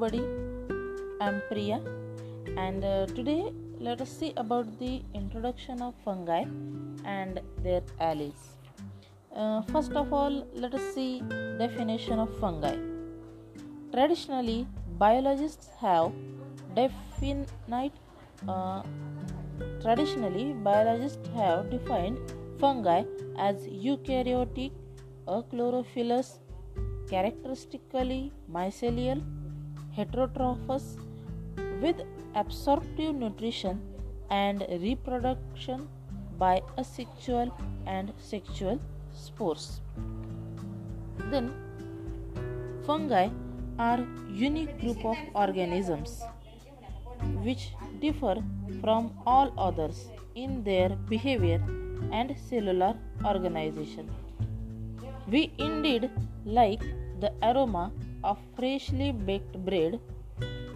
everybody. I'm Priya, and uh, today let us see about the introduction of fungi and their allies. Uh, first of all, let us see definition of fungi. Traditionally, biologists have definite uh, traditionally biologists have defined fungi as eukaryotic, achlorophyllous, characteristically mycelial, heterotrophous, with absorptive nutrition and reproduction by asexual and sexual spores. Then, fungi are unique group of organisms which differ from all others in their behavior and cellular organization. We indeed like the aroma of freshly baked bread,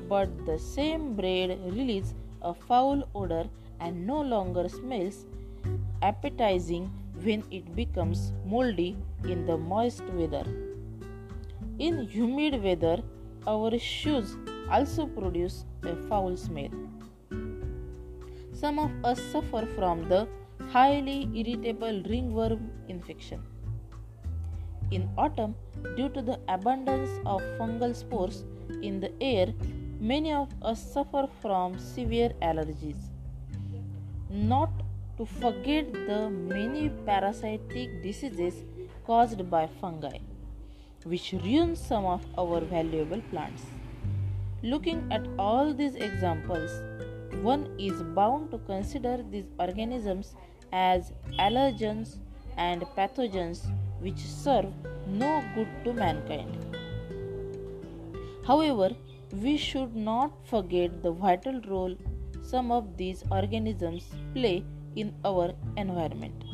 but the same bread releases a foul odor and no longer smells appetizing when it becomes moldy in the moist weather. In humid weather, our shoes also produce a foul smell. Some of us suffer from the highly irritable ringworm infection. In autumn, due to the abundance of fungal spores in the air, many of us suffer from severe allergies. Not to forget the many parasitic diseases caused by fungi, which ruin some of our valuable plants. Looking at all these examples, one is bound to consider these organisms as allergens and pathogens which serve no good to mankind. However, we should not forget the vital role some of these organisms play in our environment.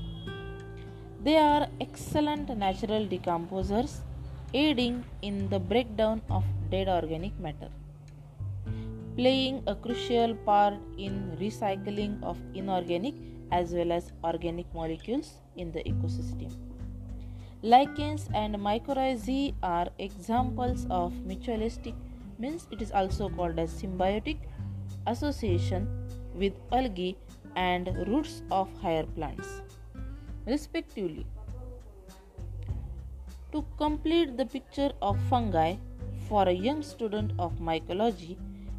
They are excellent natural decomposers, aiding in the breakdown of dead organic matter playing a crucial part in recycling of inorganic as well as organic molecules in the ecosystem. Lichens and mycorrhizae are examples of mutualistic means it is also called as symbiotic association with algae and roots of higher plants respectively. To complete the picture of fungi for a young student of mycology,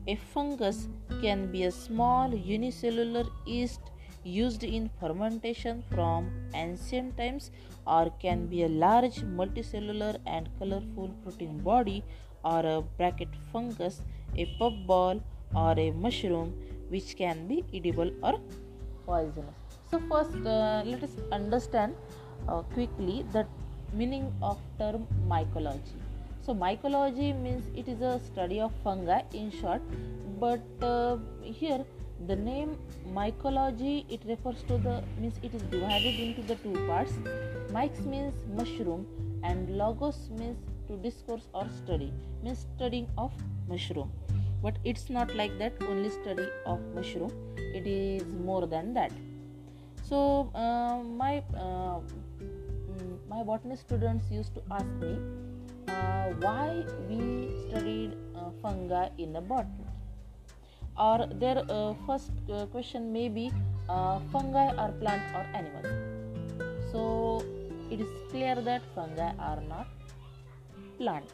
a fungus can be a small unicellular yeast used in fermentation from ancient times or can be a large multicellular and colorful protein body or a bracket fungus, a puffball or a mushroom which can be edible or poisonous. So first uh, let us understand uh, quickly the meaning of term mycology so mycology means it is a study of fungi in short but uh, here the name mycology it refers to the means it is divided into the two parts. Myx means mushroom and logos means to discourse or study means studying of mushroom. But it's not like that only study of mushroom. It is more than that. So uh, my uh, my botany students used to ask me uh, why we studied uh, fungi in the botany or their uh, first uh, question may be uh, fungi are plant or animal. So it is clear that fungi are not plant.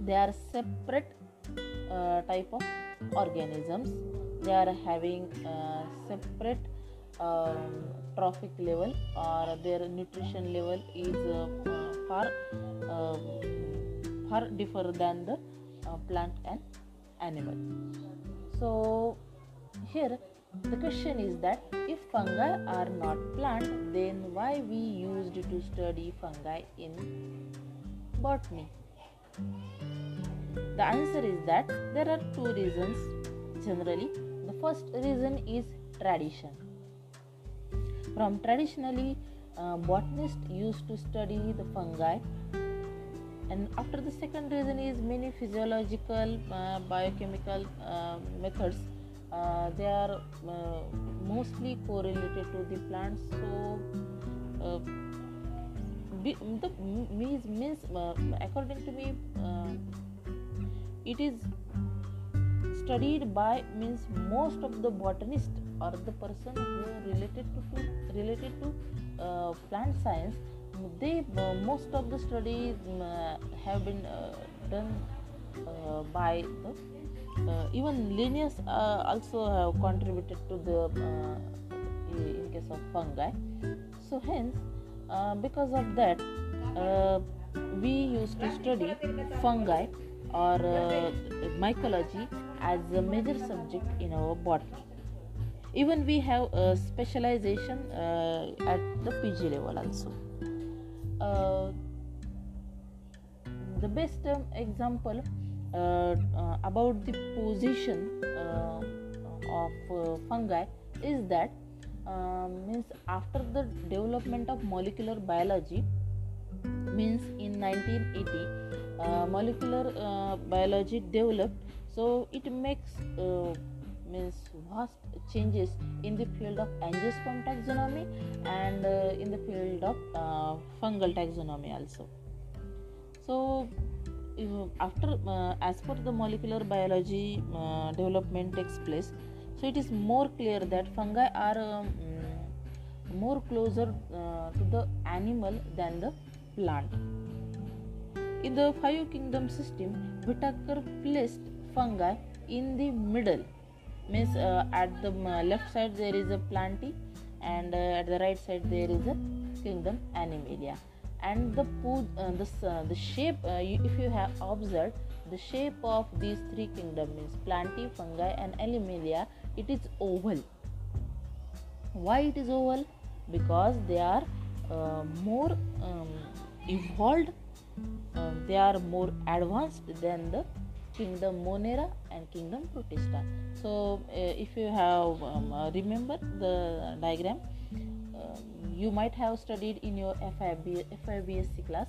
They are separate uh, type of organisms. They are having separate um, trophic level or their nutrition level is far uh, far differ than the uh, plant and animal. So here the question is that if fungi are not plant then why we used to study fungi in botany? The answer is that there are two reasons generally. The first reason is tradition. From traditionally uh, botanists used to study the fungi and after the second reason is many physiological uh, biochemical uh, methods uh, they are uh, mostly correlated to the plants. So uh, the means means according to me it is studied by means most of the botanist or the person who related to, related to uh, plant science they uh, most of the studies uh, have been uh, done uh, by the uh, even Linnaeus also have contributed to the in case of fungi. So hence because of that we used to study fungi or mycology as a major subject in our botany even we have a specialization uh, at the pg level also uh, the best um, example uh, uh, about the position of fungi is that means after the development of molecular biology means in 1980 molecular biology developed so it makes means vast changes in the field of angiosperm taxonomy and uh, in the field of uh, fungal taxonomy also. So after uh, as per the molecular biology uh, development takes place so it is more clear that fungi are um, more closer uh, to the animal than the plant. In the five kingdom system Whittaker placed fungi in the middle means uh, at the uh, left side there is a plantae and uh, at the right side there is a kingdom animalia and the uh, the, uh, the shape uh, you, if you have observed the shape of these three kingdoms means plantae fungi and animalia it is oval. Why it is oval? Because they are more um, evolved they are more advanced than the kingdom monera and kingdom protista so uh, if you have um, uh, remember the diagram uh, you might have studied in your FIB, FYBSc class.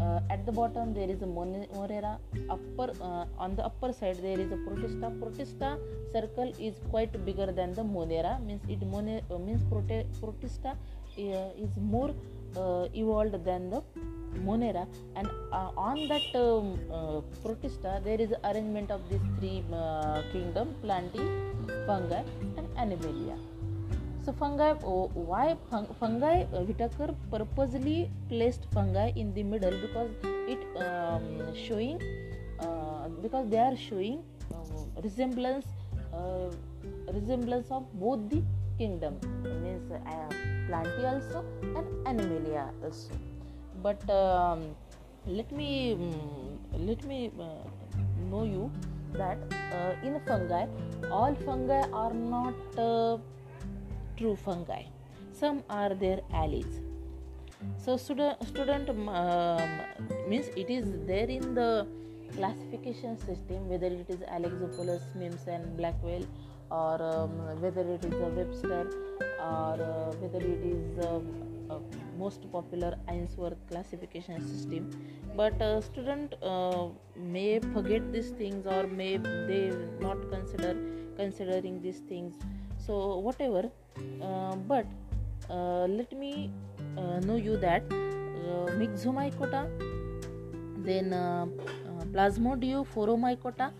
Uh, at the bottom there is a monera upper uh, on the upper side there is a protista. Protista circle is quite bigger than the monera. Means it uh, means prote- protista is more evolved than the monera and uh, on that um, uh, protista there is arrangement of these three uh, kingdom plantae fungi and animalia. So fungi oh, why fungi uh, Whittaker purposely placed fungi in the middle? Because it um, showing uh, because they are showing uh, resemblance resemblance of both the kingdom. Means plantae also and animalia also but um, let me um, let me uh, know you that uh, in fungi all fungi are not uh, true fungi. Some are their allies so student, student um, means it is there in the classification system whether it is alexopoulos Simpson blackwell or um, whether it is a webster or uh, whether it is um, most popular Ainsworth classification system. But a student uh, may forget these things or may they not consider considering these things. So whatever uh, but uh, let me uh, know you that uh, myxomycota then uh, phoromycota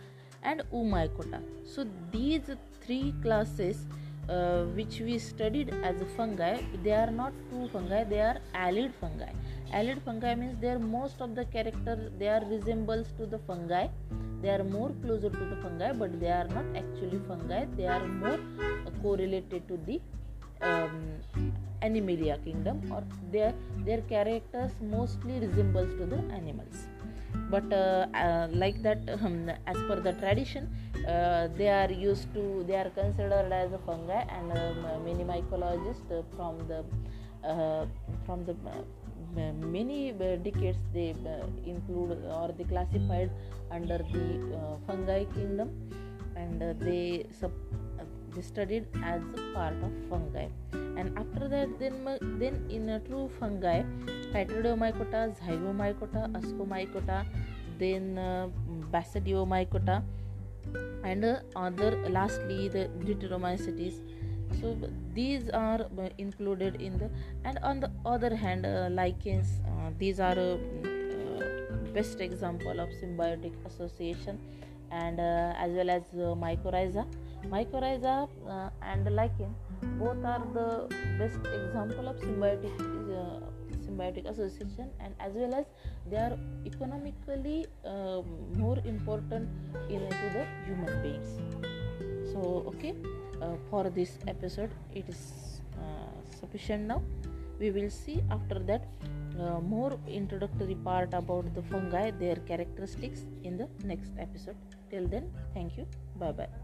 and oomycota so these three classes uh, which we studied as a fungi they are not true fungi they are allied fungi. Allied fungi means they are most of the character they are resembles to the fungi. They are more closer to the fungi but they are not actually fungi. They are more uh, correlated to the um, animalia kingdom or their their characters mostly resembles to the animals. But uh, uh, like that um, as per the tradition uh, they are used to they are considered as a fungi and many mycologists from the uh, from the uh, many decades they include or they classified under the fungi kingdom. And they sub they studied as a part of fungi. And after that then then in a true fungi Chytridiomycota, Zygomycota, Ascomycota, then uh, Basidiomycota and uh, other lastly the deuteromycetes so these are uh, included in the and on the other hand uh, lichens uh, these are uh, best example of symbiotic association and uh, as well as uh, mycorrhiza. Mycorrhiza uh, and lichen both are the best example of symbiotic symbiotic association and as well as they are economically uh, more important in to the human beings. So okay uh, for this episode it is uh, sufficient now. We will see after that uh, more introductory part about the fungi their characteristics in the next episode. Till then thank you. Bye bye